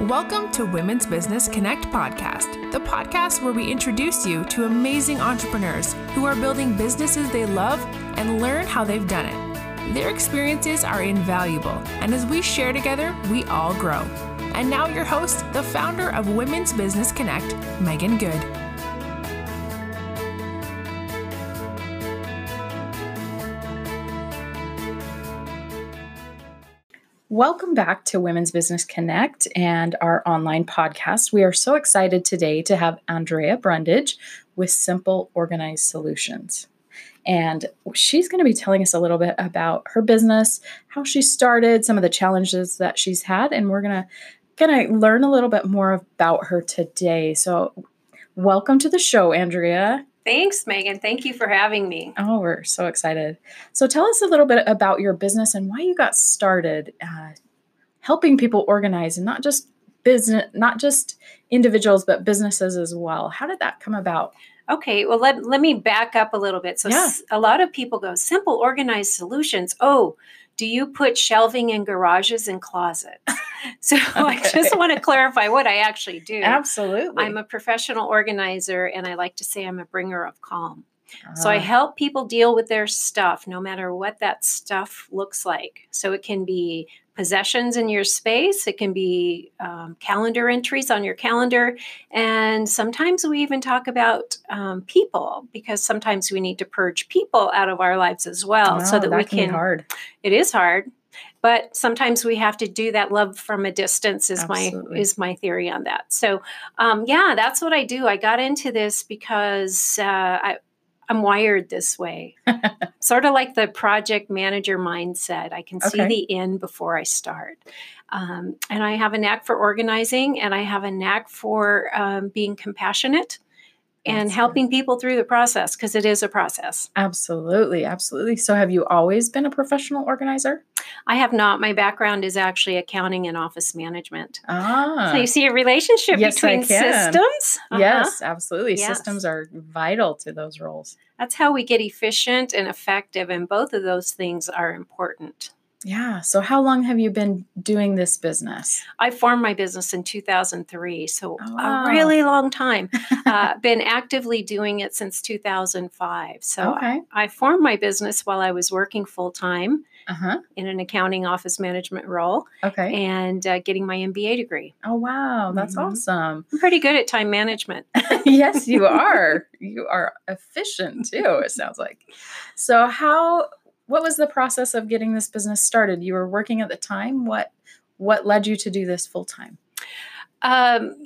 Welcome to Women's Business Connect podcast, the podcast where we introduce you to amazing entrepreneurs who are building businesses they love and learn how they've done it. Their experiences are invaluable, and as we share together, we all grow. And now, your host, the founder of Women's Business Connect, Megan Good. Welcome back to Women's Business Connect and our online podcast. We are so excited today to have Andrea Brundage with Simple Organized Solutions. And she's going to be telling us a little bit about her business, how she started, some of the challenges that she's had, and we're going to going to learn a little bit more about her today. So, welcome to the show, Andrea. Thanks, Megan. Thank you for having me. Oh, we're so excited. So, tell us a little bit about your business and why you got started uh, helping people organize and not just business, not just individuals, but businesses as well. How did that come about? Okay, well, let, let me back up a little bit. So, yeah. s- a lot of people go, simple organized solutions. Oh, do you put shelving in garages and closets? So okay. I just want to clarify what I actually do. Absolutely. I'm a professional organizer and I like to say I'm a bringer of calm. Uh, so I ah. help people deal with their stuff no matter what that stuff looks like. So it can be possessions in your space, it can be um, calendar entries on your calendar. And sometimes we even talk about um, people because sometimes we need to purge people out of our lives as well oh, so that, that we can. hard. It is hard. But sometimes we have to do that love from a distance is Absolutely. my is my theory on that. So um, yeah, that's what I do. I got into this because uh, I, I'm wired this way. sort of like the project manager mindset. I can see okay. the end before I start. Um, and I have a knack for organizing and I have a knack for um, being compassionate and That's helping good. people through the process because it is a process. Absolutely. Absolutely. So, have you always been a professional organizer? I have not. My background is actually accounting and office management. Ah. So, you see a relationship yes, between systems? Uh-huh. Yes, absolutely. Yes. Systems are vital to those roles. That's how we get efficient and effective, and both of those things are important. Yeah. So, how long have you been doing this business? I formed my business in 2003. So, oh, wow. a really long time. uh, been actively doing it since 2005. So, okay. I, I, formed my business while I was working full time uh-huh. in an accounting office management role. Okay. And uh, getting my MBA degree. Oh, wow. That's mm-hmm. awesome. I'm pretty good at time management. yes, you are. you are efficient too, it sounds like. So, how what was the process of getting this business started? You were working at the time. What what led you to do this full time? Um,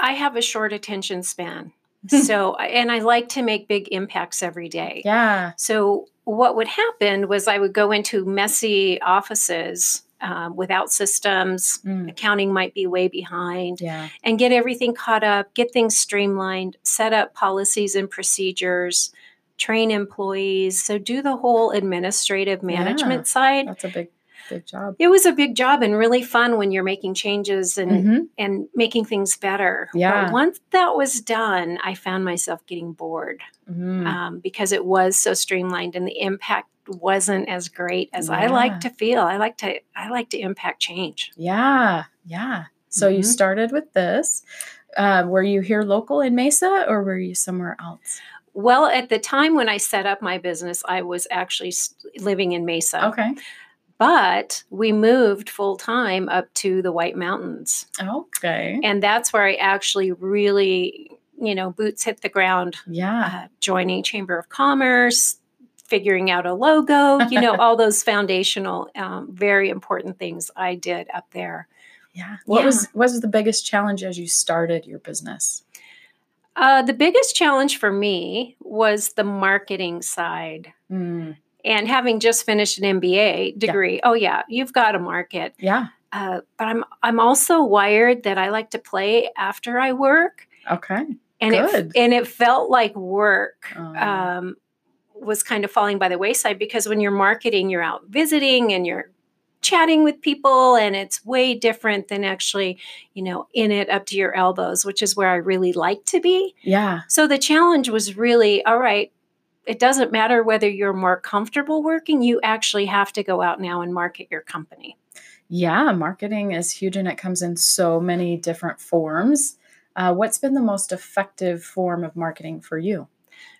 I have a short attention span. so and I like to make big impacts every day. Yeah. So what would happen was I would go into messy offices um, without systems. Mm. Accounting might be way behind. Yeah. And get everything caught up, get things streamlined, set up policies and procedures, train employees. So do the whole administrative management yeah, side. That's a big big job. It was a big job and really fun when you're making changes and mm-hmm. and making things better. Yeah. But once that was done, I found myself getting bored mm-hmm. um, because it was so streamlined and the impact wasn't as great as yeah. I like to feel. I like to I like to impact change. Yeah, yeah. So mm-hmm. you started with this. Uh, were you here local in Mesa or were you somewhere else? Well, at the time when I set up my business, I was actually living in Mesa. Okay. But we moved full time up to the White Mountains. Okay. And that's where I actually really, you know, boots hit the ground. Yeah. Uh, joining Chamber of Commerce, figuring out a logo, you know, all those foundational, um, very important things I did up there. Yeah. What yeah. was what was the biggest challenge as you started your business? Uh, the biggest challenge for me was the marketing side. Mm. And having just finished an MBA degree, yeah. oh yeah, you've got to market. Yeah. Uh, but I'm I'm also wired that I like to play after I work. Okay. And Good. it and it felt like work. Oh. Um, was kind of falling by the wayside because when you're marketing, you're out visiting and you're chatting with people and it's way different than actually you know in it up to your elbows which is where i really like to be yeah so the challenge was really all right it doesn't matter whether you're more comfortable working, you actually have to go out now and market your company. Yeah, marketing is huge and it comes in so many different forms. Uh, what's been the most effective form of marketing for you?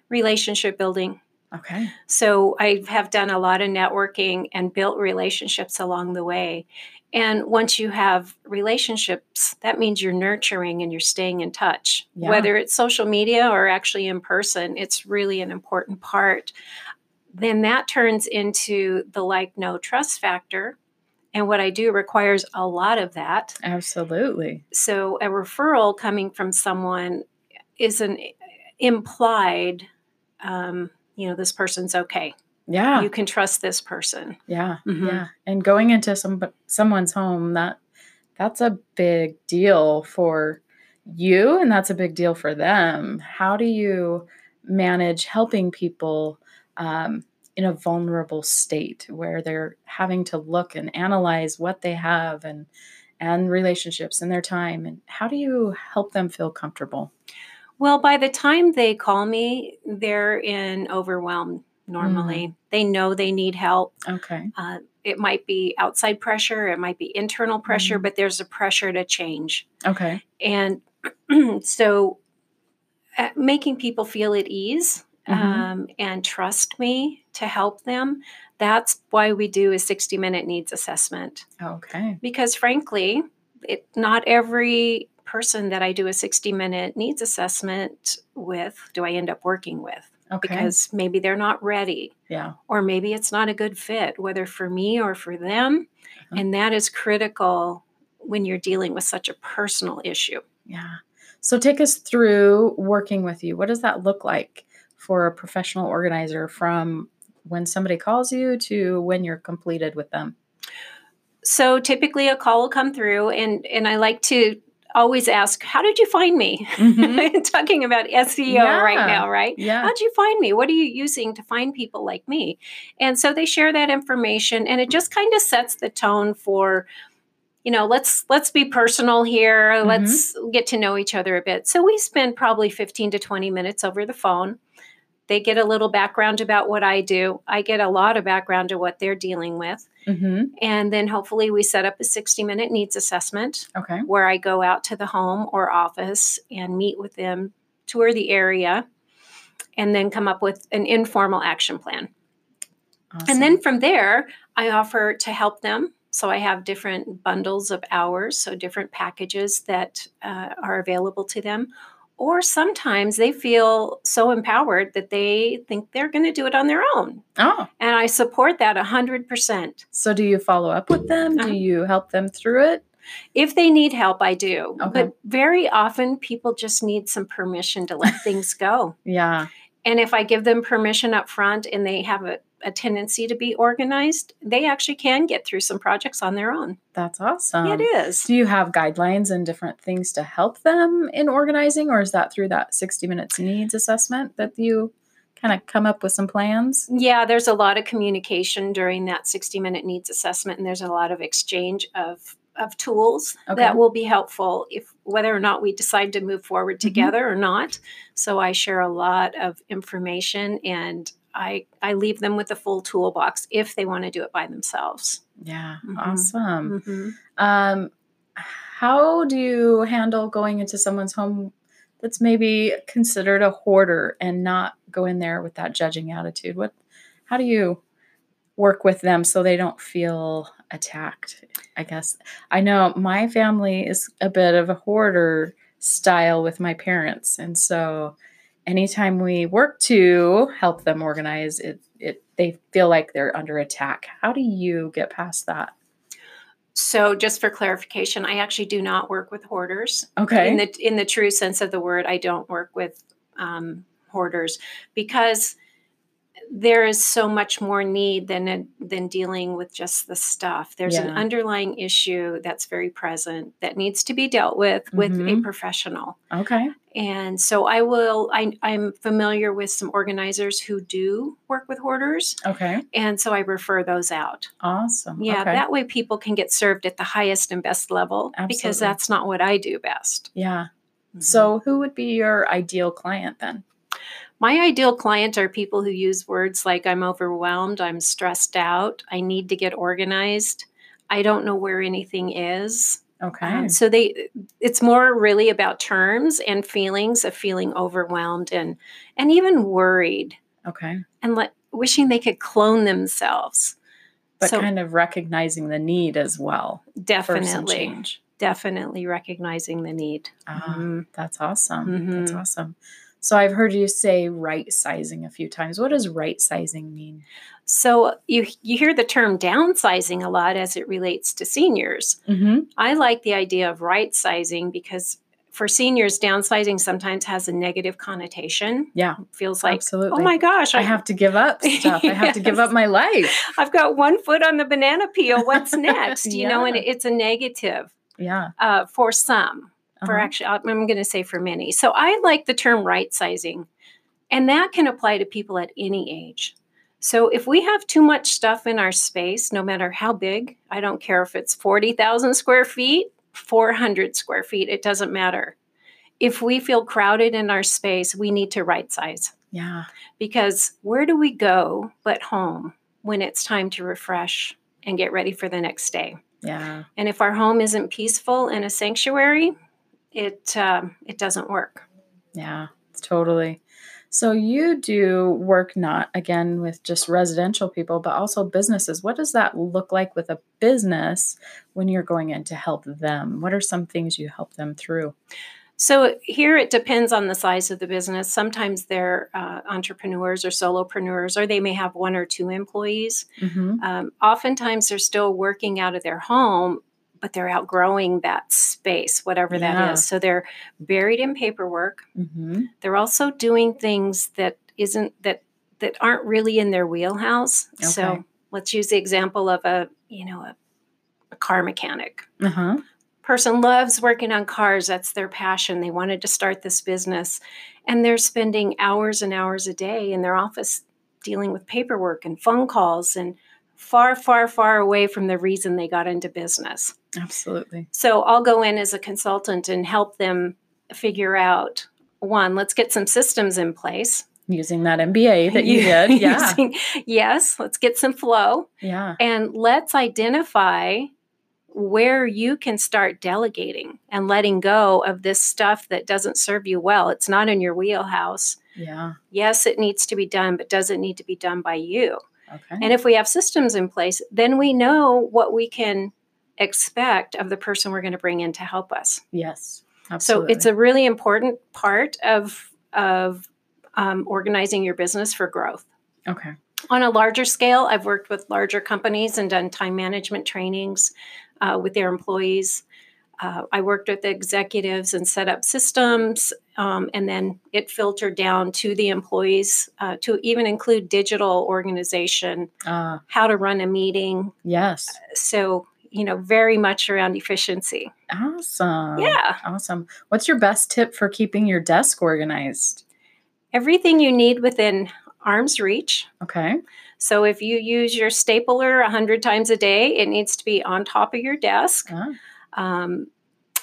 Relationship building. Okay. So I have done a lot of networking and built relationships along the way. And once you have relationships, that means you're nurturing and you're staying in touch. Yeah. Whether it's social media or actually in person, it's really an important part. Then that turns into the like, know, trust factor. And what I do requires a lot of that. Absolutely. So a referral coming from someone is an implied, um, you know, this person's okay. Yeah. You can trust this person. Yeah mm-hmm. yeah. And going into some someone's home that that's a big deal for you and that's a big deal for them. How do you manage helping people um, in a vulnerable state where they're having to look and analyze what they have and and relationships and their time? And how do you help them feel comfortable well by the time they call me they're in overwhelm normally. Mm. They know they need help. Okay. Uh, it might be outside pressure, it might be internal pressure, mm. but there's a pressure to change. Okay. And so uh, making people feel at ease mm-hmm. um, and trust me to help them. That's why we do a 60 minute needs assessment. Okay. Because frankly, it, not every person that I do a 60 minute needs assessment with do I end up working with okay. because maybe they're not ready. Yeah. Or maybe it's not a good fit, whether for me or for them. Uh-huh. And that is critical when you're dealing with such a personal issue. Yeah. So take us through working with you. What does that look like for a professional organizer from when somebody calls you to when you're completed with them? So typically a call will come through and and I like to always ask, How did you find me? Mm-hmm. Talking about SEO yeah. right now, right? Yeah. How'd you find me? What are you using to find people like me? And so they share that information and it just kind of sets the tone for you know let's let's be personal here mm-hmm. let's get to know each other a bit so we spend probably 15 to 20 minutes over the phone they get a little background about what I do. I get a lot of background to what they're dealing with. Mm-hmm. And then hopefully we set up a 60 minute needs assessment okay. where I go out to the home or office and meet with them, tour the area, and then come up with an informal action plan. Awesome. And then from there, I offer to help them. So I have different bundles of hours, so different packages that uh, are available to them or sometimes they feel so empowered that they think they're going to do it on their own. Oh. And I support that 100%. So do you follow up with them? Uh-huh. Do you help them through it? If they need help, I do. Okay. But very often people just need some permission to let things go. Yeah. And if I give them permission up front and they have a a tendency to be organized, they actually can get through some projects on their own. That's awesome. It is. Do you have guidelines and different things to help them in organizing, or is that through that 60 minutes needs assessment that you kind of come up with some plans? Yeah, there's a lot of communication during that 60 minute needs assessment, and there's a lot of exchange of of tools okay. that will be helpful if whether or not we decide to move forward mm-hmm. together mm-hmm. or not. So I share a lot of information and I I leave them with the full toolbox if they want to do it by themselves. Yeah, mm-hmm. awesome. Mm-hmm. Um, how do you handle going into someone's home that's maybe considered a hoarder and not go in there with that judging attitude? What how do you work with them so they don't feel attacked? I guess I know my family is a bit of a hoarder style with my parents, and so anytime we work to help them organize it, it they feel like they're under attack. How do you get past that? So, just for clarification, I actually do not work with hoarders. Okay. In the in the true sense of the word, I don't work with um, hoarders because there is so much more need than than dealing with just the stuff. There's yeah. an underlying issue that's very present that needs to be dealt with with mm-hmm. a professional. Okay. And so I will. I, I'm familiar with some organizers who do work with hoarders. Okay. And so I refer those out. Awesome. Yeah. Okay. That way people can get served at the highest and best level Absolutely. because that's not what I do best. Yeah. Mm-hmm. So who would be your ideal client then? My ideal client are people who use words like I'm overwhelmed, I'm stressed out, I need to get organized, I don't know where anything is. Okay. Um, so they it's more really about terms and feelings of feeling overwhelmed and and even worried. Okay. And like wishing they could clone themselves. But so, kind of recognizing the need as well. Definitely. Definitely recognizing the need. Ah, mm-hmm. that's awesome. Mm-hmm. That's awesome. So I've heard you say right sizing a few times. What does right sizing mean? So you you hear the term downsizing a lot as it relates to seniors. Mm-hmm. I like the idea of right sizing because for seniors, downsizing sometimes has a negative connotation. Yeah, feels like absolutely. Oh my gosh, I, I have to give up stuff. yes. I have to give up my life. I've got one foot on the banana peel. What's next? You yeah. know, and it's a negative. Yeah, uh, for some for uh-huh. actually, I'm going to say for many. So I like the term right sizing, and that can apply to people at any age. So if we have too much stuff in our space, no matter how big, I don't care if it's 40,000 square feet, 400 square feet, it doesn't matter. If we feel crowded in our space, we need to right size. Yeah. Because where do we go but home when it's time to refresh and get ready for the next day? Yeah. And if our home isn't peaceful and a sanctuary, it um, it doesn't work. Yeah, totally. So you do work not again with just residential people, but also businesses. What does that look like with a business when you're going in to help them? What are some things you help them through? So here it depends on the size of the business. Sometimes they're uh, entrepreneurs or solopreneurs, or they may have one or two employees. Mm-hmm. Um, oftentimes they're still working out of their home, but they're outgrowing that space, whatever yeah. that is. So they're buried in paperwork. Mm-hmm. They're also doing things that isn't that that aren't really in their wheelhouse. Okay. So let's use the example of a you know a, a car mechanic. Uh-huh. Person loves working on cars. That's their passion. They wanted to start this business, and they're spending hours and hours a day in their office dealing with paperwork and phone calls and far, far, far away from the reason they got into business. Absolutely. So I'll go in as a consultant and help them figure out one, let's get some systems in place. Using that MBA that you did. Yeah. Using, yes, let's get some flow. Yeah. And let's identify where you can start delegating and letting go of this stuff that doesn't serve you well. It's not in your wheelhouse. Yeah. Yes, it needs to be done, but does it need to be done by you? Okay. And if we have systems in place, then we know what we can expect of the person we're going to bring in to help us. Yes. Absolutely. So it's a really important part of of um, organizing your business for growth. Okay. On a larger scale, I've worked with larger companies and done time management trainings uh, with their employees. Uh, I worked with the executives and set up systems, um, and then it filtered down to the employees uh, to even include digital organization, uh, how to run a meeting. Yes. So, you know, very much around efficiency. Awesome. Yeah. Awesome. What's your best tip for keeping your desk organized? Everything you need within arm's reach. Okay. So if you use your stapler 100 times a day, it needs to be on top of your desk. Uh-huh. Um,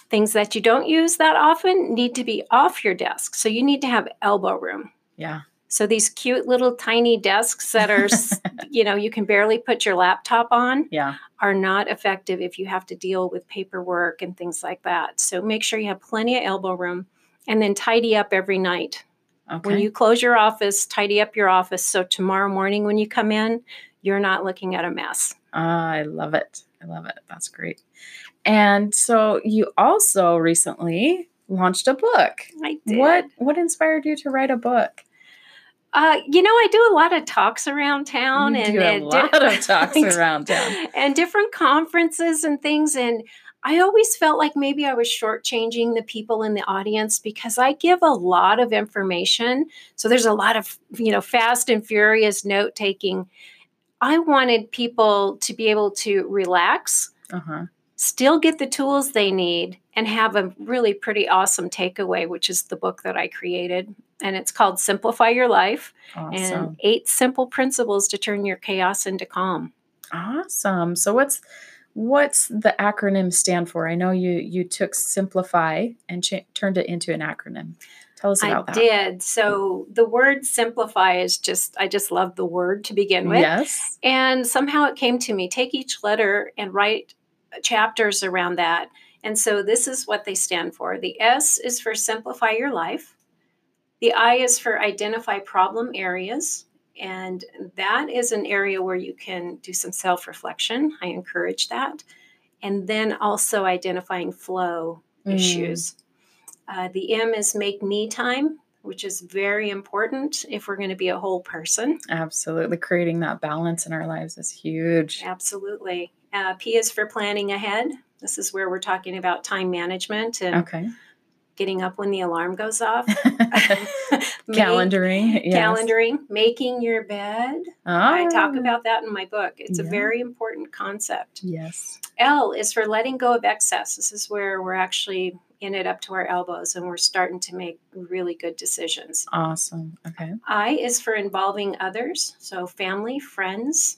things that you don't use that often need to be off your desk. So you need to have elbow room. Yeah. So these cute little tiny desks that are, you know, you can barely put your laptop on, yeah, are not effective if you have to deal with paperwork and things like that. So make sure you have plenty of elbow room and then tidy up every night. Okay. When you close your office, tidy up your office so tomorrow morning when you come in, you're not looking at a mess. Uh, I love it. I love it. That's great. And so you also recently launched a book. I did. What what inspired you to write a book? Uh, you know, I do a lot of talks around town you and, do a and lot di- of talks around town and different conferences and things. And I always felt like maybe I was shortchanging the people in the audience because I give a lot of information. So there's a lot of, you know, fast and furious note taking. I wanted people to be able to relax, uh-huh. Still get the tools they need, and have a really pretty awesome takeaway, which is the book that I created. And it's called Simplify Your Life awesome. and Eight Simple Principles to Turn Your Chaos into Calm. Awesome. So what's what's the acronym stand for? I know you you took simplify and cha- turned it into an acronym. Tell us about I that. I did. So the word simplify is just, I just love the word to begin with. Yes. And somehow it came to me take each letter and write chapters around that. And so this is what they stand for. The S is for simplify your life. The I is for identify problem areas. And that is an area where you can do some self reflection. I encourage that. And then also identifying flow mm. issues. Uh, the M is make me time, which is very important if we're going to be a whole person. Absolutely. Creating that balance in our lives is huge. Absolutely. Uh, P is for planning ahead. This is where we're talking about time management and okay. getting up when the alarm goes off. calendaring. Yes. Calendaring, making your bed. Oh. I talk ah. about that in my book. It's yeah. a very important concept. Yes. L is for letting go of excess. This is where we're actually in it up to our elbows and we're starting to make really good decisions. Awesome. Okay. I is for involving others. So family, friends,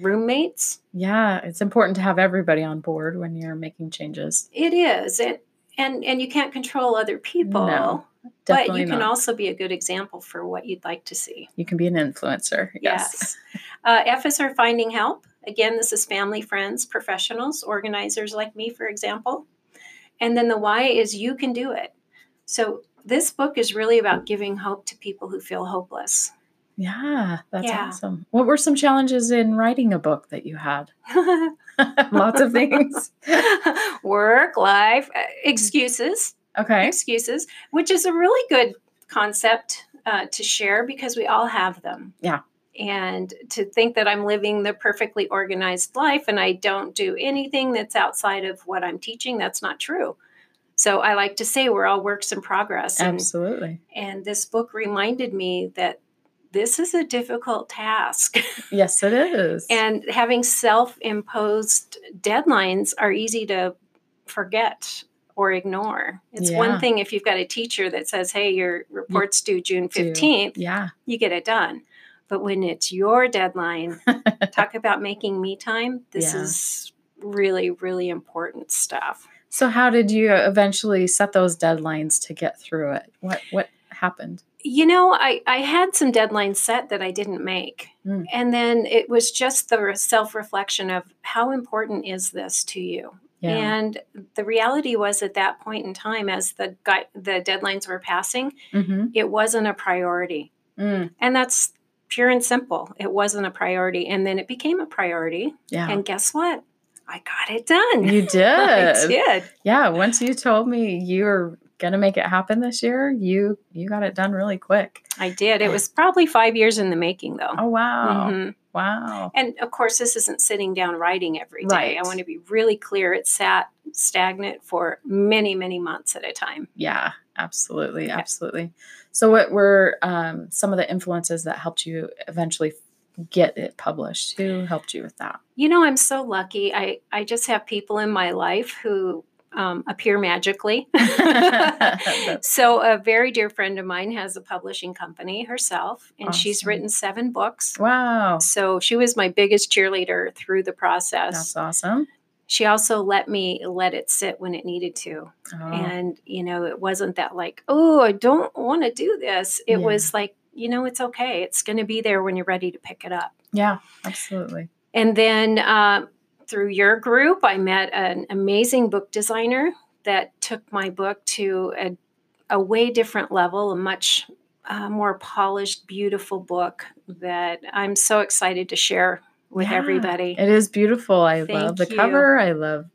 roommates. Yeah, it's important to have everybody on board when you're making changes. It is. It, and and you can't control other people. No. But you can not. also be a good example for what you'd like to see. You can be an influencer. Yes. yes. Uh, F is our finding help. Again, this is family, friends, professionals, organizers like me, for example. And then the Y is you can do it. So this book is really about giving hope to people who feel hopeless. Yeah, that's yeah. awesome. What were some challenges in writing a book that you had? Lots of things. Work, life, uh, excuses. Okay. Excuses, which is a really good concept uh, to share because we all have them. Yeah. And to think that I'm living the perfectly organized life and I don't do anything that's outside of what I'm teaching, that's not true. So I like to say we're all works in progress. And, Absolutely. And this book reminded me that this is a difficult task. Yes, it is. and having self imposed deadlines are easy to forget or ignore. It's yeah. one thing if you've got a teacher that says, hey, your report's due June 15th, yeah. you get it done. But when it's your deadline, talk about making me time. This yeah. is really, really important stuff. So how did you eventually set those deadlines to get through it? What what happened? You know, I, I had some deadlines set that I didn't make. Mm. And then it was just the self reflection of how important is this to you? Yeah. And the reality was at that point in time, as the guy, the deadlines were passing, mm-hmm. it wasn't a priority. Mm. And that's pure and simple. It wasn't a priority. And then it became a priority. Yeah. And guess what? I got it done. You did. I did. Yeah. Once you told me you were going to make it happen this year, you you got it done really quick. I did. It was probably five years in the making, though. Oh wow, mm-hmm. wow! And of course, this isn't sitting down writing every day. Right. I want to be really clear. It sat stagnant for many, many months at a time. Yeah, absolutely, yeah. absolutely. So, what were um, some of the influences that helped you eventually get it published? Who helped you with that? You know, I'm so lucky. I I just have people in my life who um, appear magically. so, a very dear friend of mine has a publishing company herself, and awesome. she's written seven books. Wow. So, she was my biggest cheerleader through the process. That's awesome. She also let me let it sit when it needed to. Oh. And, you know, it wasn't that like, oh, I don't want to do this. It yeah. was like, you know, it's okay. It's going to be there when you're ready to pick it up. Yeah, absolutely. And then, uh, through your group, I met an amazing book designer that took my book to a, a way different level, a much uh, more polished, beautiful book that I'm so excited to share with yeah, everybody. It is beautiful. I Thank love the you. cover. I love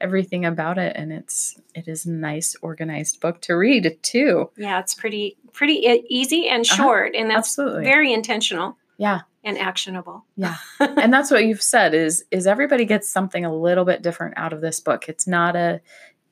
everything about it and it's it is a nice organized book to read too yeah it's pretty pretty easy and uh-huh. short uh-huh. and that's Absolutely. very intentional yeah and actionable. Yeah. and that's what you've said is is everybody gets something a little bit different out of this book. It's not a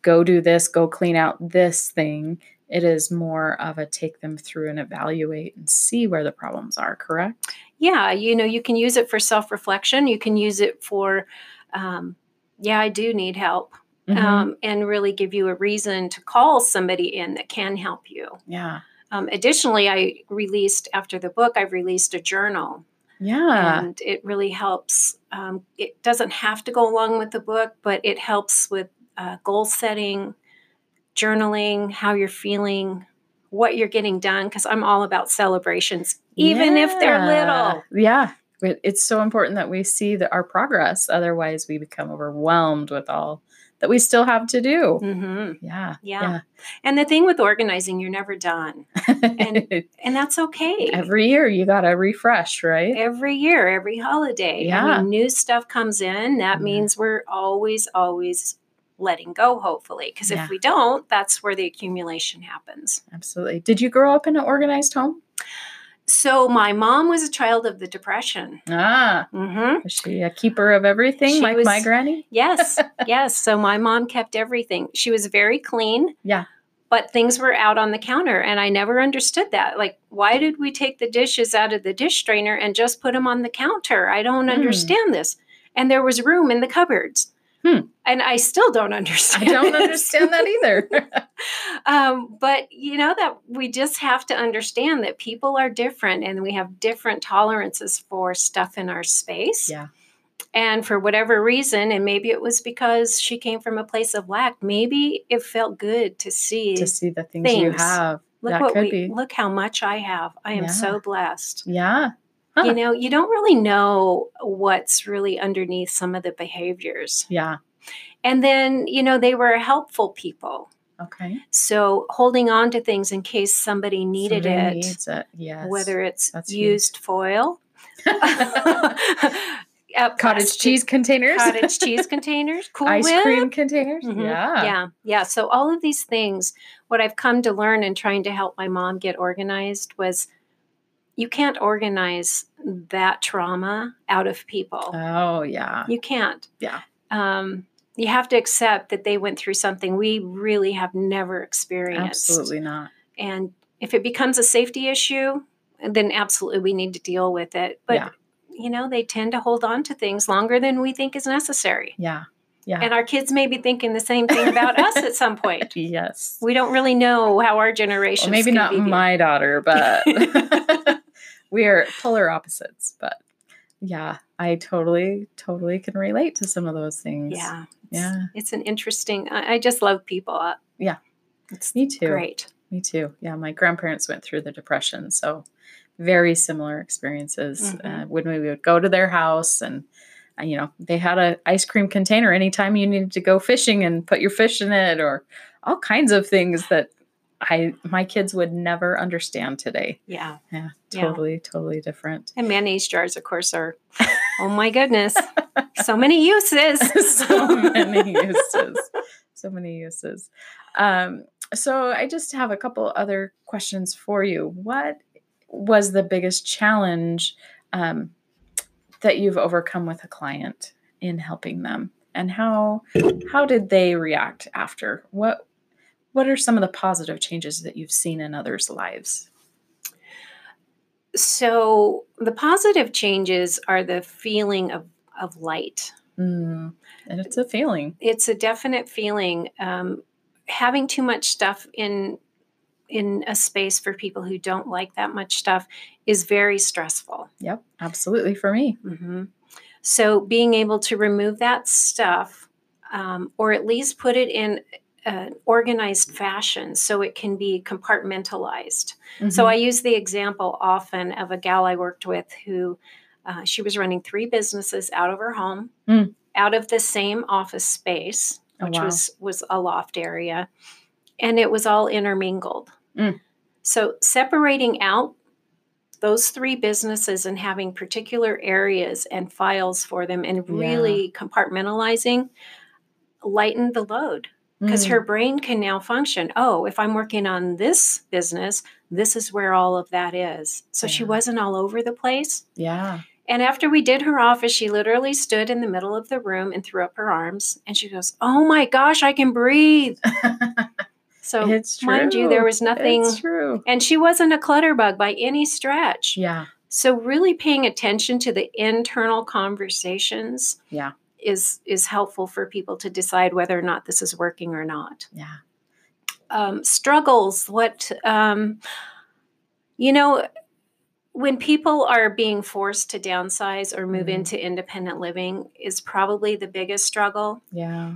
go do this, go clean out this thing. It is more of a take them through and evaluate and see where the problems are, correct? Yeah, you know, you can use it for self-reflection. You can use it for um, yeah, I do need help. Mm-hmm. Um, and really give you a reason to call somebody in that can help you. Yeah. Um, additionally, I released after the book, I've released a journal yeah. And it really helps. Um, it doesn't have to go along with the book, but it helps with uh, goal setting, journaling, how you're feeling, what you're getting done because I'm all about celebrations, even yeah. if they're little. Yeah. It's so important that we see that our progress. Otherwise, we become overwhelmed with all that we still have to do. Mm-hmm. Yeah, yeah, yeah. And the thing with organizing, you're never done. and, and that's okay. Every year you got to refresh, right? Every year, every holiday. Yeah. I mean, new stuff comes in. That yeah. means we're always, always letting go, hopefully. Because yeah. if we don't, that's where the accumulation happens. Absolutely. Did you grow up in an organized home? So my mom was a child of the depression. Ah, mm-hmm. was she a keeper of everything she like was, my granny? yes, yes. So my mom kept everything. She was very clean. Yeah. But things were out on the counter, and I never understood that. Like, why did we take the dishes out of the dish strainer and just put them on the counter? I don't mm. understand this. And there was room in the cupboards. Hmm. And I still don't understand. I don't understand that either. um, but you know that we just have to understand that people are different and we have different tolerances for stuff in our space. Yeah. And for whatever reason, and maybe it was because she came from a place of lack, maybe it felt good to see to see the things, things. you have. Look that what we be. look how much I have. I am yeah. so blessed. Yeah. Huh. You know, you don't really know what's really underneath some of the behaviors. Yeah. And then, you know, they were helpful people. Okay. So holding on to things in case somebody needed somebody it. Needs it. Yes. Whether it's That's used huge. foil. cottage cheese containers, cottage cheese containers, cool ice whip. cream containers. Mm-hmm. Yeah, yeah, yeah. So all of these things, what I've come to learn in trying to help my mom get organized was you can't organize that trauma out of people. Oh, yeah. You can't. Yeah. Um, you have to accept that they went through something we really have never experienced. Absolutely not. And if it becomes a safety issue, then absolutely we need to deal with it. But, yeah. you know, they tend to hold on to things longer than we think is necessary. Yeah. Yeah. And our kids may be thinking the same thing about us at some point. Yes. We don't really know how our generation. Well, maybe not my daughter, but we are polar opposites, but yeah, I totally, totally can relate to some of those things. Yeah. Yeah. It's an interesting, I, I just love people. Yeah. It's me too. Great. Me too. Yeah. My grandparents went through the depression. So very similar experiences mm-hmm. uh, when we would go to their house and, uh, you know, they had an ice cream container anytime you needed to go fishing and put your fish in it or all kinds of things that I my kids would never understand today. Yeah. Yeah. Totally, yeah. totally different. And mayonnaise jars, of course, are oh my goodness. so many uses. so many uses. So many uses. Um, so I just have a couple other questions for you. What was the biggest challenge um, that you've overcome with a client in helping them? And how how did they react after? What what are some of the positive changes that you've seen in others' lives? So, the positive changes are the feeling of, of light. Mm, and it's a feeling. It's a definite feeling. Um, having too much stuff in in a space for people who don't like that much stuff is very stressful. Yep, absolutely for me. Mm-hmm. So being able to remove that stuff, um, or at least put it in an organized fashion so it can be compartmentalized. Mm-hmm. So I use the example often of a gal I worked with who uh, she was running three businesses out of her home, mm. out of the same office space, oh, which oh, wow. was was a loft area, and it was all intermingled. Mm. So separating out those three businesses and having particular areas and files for them and really yeah. compartmentalizing lightened the load because mm. her brain can now function. Oh, if I'm working on this business, this is where all of that is. So yeah. she wasn't all over the place. Yeah. And after we did her office, she literally stood in the middle of the room and threw up her arms and she goes, Oh my gosh, I can breathe. so, it's true. mind you, there was nothing. It's true. And she wasn't a clutter bug by any stretch. Yeah. So, really paying attention to the internal conversations. Yeah is is helpful for people to decide whether or not this is working or not. Yeah. Um, struggles. What um, you know, when people are being forced to downsize or move mm-hmm. into independent living, is probably the biggest struggle. Yeah.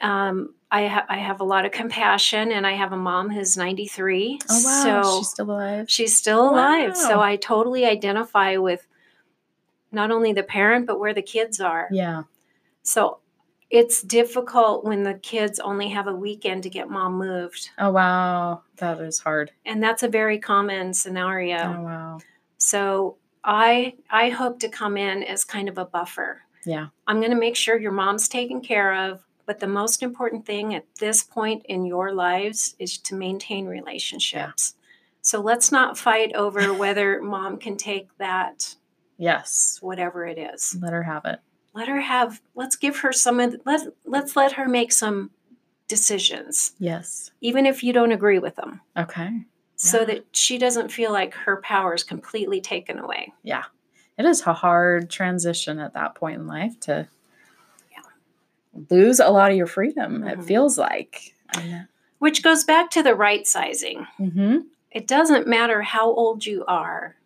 Um, I, ha- I have a lot of compassion, and I have a mom who's 93. Oh, wow. So she's still alive. She's still alive. Wow. So I totally identify with not only the parent, but where the kids are. Yeah. So it's difficult when the kids only have a weekend to get mom moved. Oh, wow. That is hard. And that's a very common scenario. Oh, wow. So I I hope to come in as kind of a buffer. Yeah. I'm going to make sure your mom's taken care of but the most important thing at this point in your lives is to maintain relationships. Yeah. So let's not fight over whether mom can take that. Yes. Whatever it is. Let her have it. Let her have, let's give her some, let, let's let her make some decisions. Yes. Even if you don't agree with them. Okay. So yeah. that she doesn't feel like her power is completely taken away. Yeah. It is a hard transition at that point in life to yeah. lose a lot of your freedom, mm-hmm. it feels like. Which goes back to the right sizing. Mm-hmm. It doesn't matter how old you are,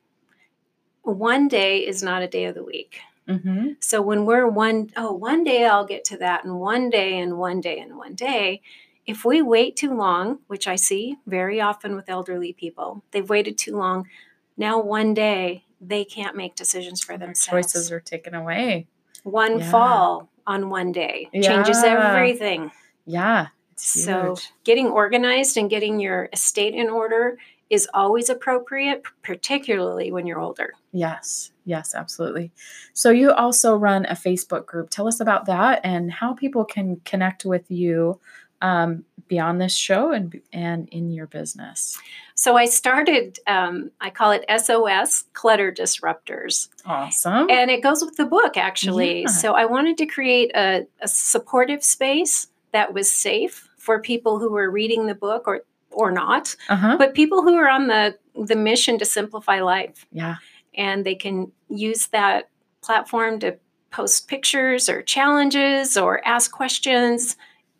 one day is not a day of the week. Mm-hmm. So when we're one, oh, one day I'll get to that, and one day, and one day, and one day, if we wait too long, which I see very often with elderly people, they've waited too long. Now, one day, they can't make decisions for themselves. Choices are taken away. One yeah. fall, on one day yeah. changes everything. Yeah. So getting organized and getting your estate in order is always appropriate, particularly when you're older. Yes, yes, absolutely. So you also run a Facebook group. Tell us about that and how people can connect with you um, beyond this show and and in your business? So I started. Um, I call it SOS Clutter Disruptors. Awesome. And it goes with the book actually. Yeah. So I wanted to create a, a supportive space that was safe for people who were reading the book or or not, uh-huh. but people who are on the the mission to simplify life. Yeah. And they can use that platform to post pictures or challenges or ask questions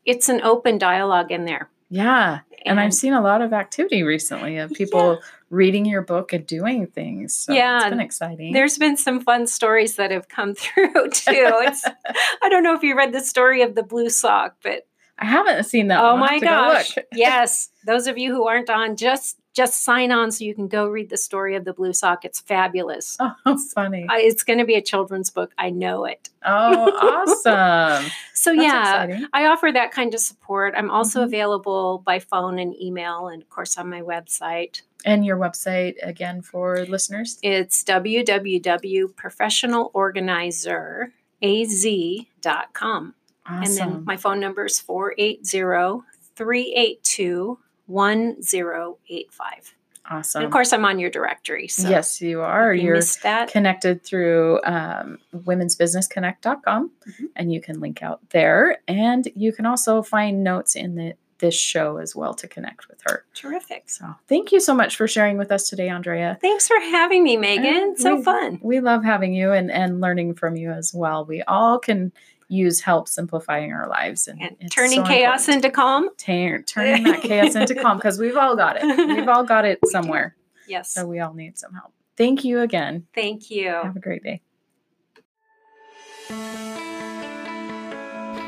it's an open dialogue in there. Yeah. And, and I've seen a lot of activity recently of people yeah. reading your book and doing things. So yeah. It's been exciting. There's been some fun stories that have come through too. It's I don't know if you read the story of the blue sock, but I haven't seen that. Oh my gosh. Go yes. Those of you who aren't on, just just sign on so you can go read the story of the blue sock. It's fabulous. Oh, funny. it's going to be a children's book. I know it. Oh, awesome. so, That's yeah, exciting. I offer that kind of support. I'm also mm-hmm. available by phone and email, and of course, on my website. And your website again for listeners? It's www.professionalorganizeraz.com. Awesome. And then my phone number is 480 382 1085. Awesome. And of course, I'm on your directory. So yes, you are. You You're connected through um, womensbusinessconnect.com, mm-hmm. and you can link out there. And you can also find notes in the this show as well to connect with her. Terrific. So thank you so much for sharing with us today, Andrea. Thanks for having me, Megan. Uh, so we, fun. We love having you and, and learning from you as well. We all can use help simplifying our lives and, and turning so chaos into calm. turning that chaos into calm because we've all got it. We've all got it somewhere. Yes. So we all need some help. Thank you again. Thank you. Have a great day.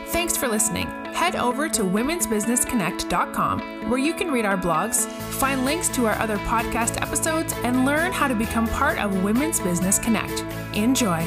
Thanks for listening. Head over to womensbusinessconnect.com where you can read our blogs, find links to our other podcast episodes, and learn how to become part of Women's Business Connect. Enjoy.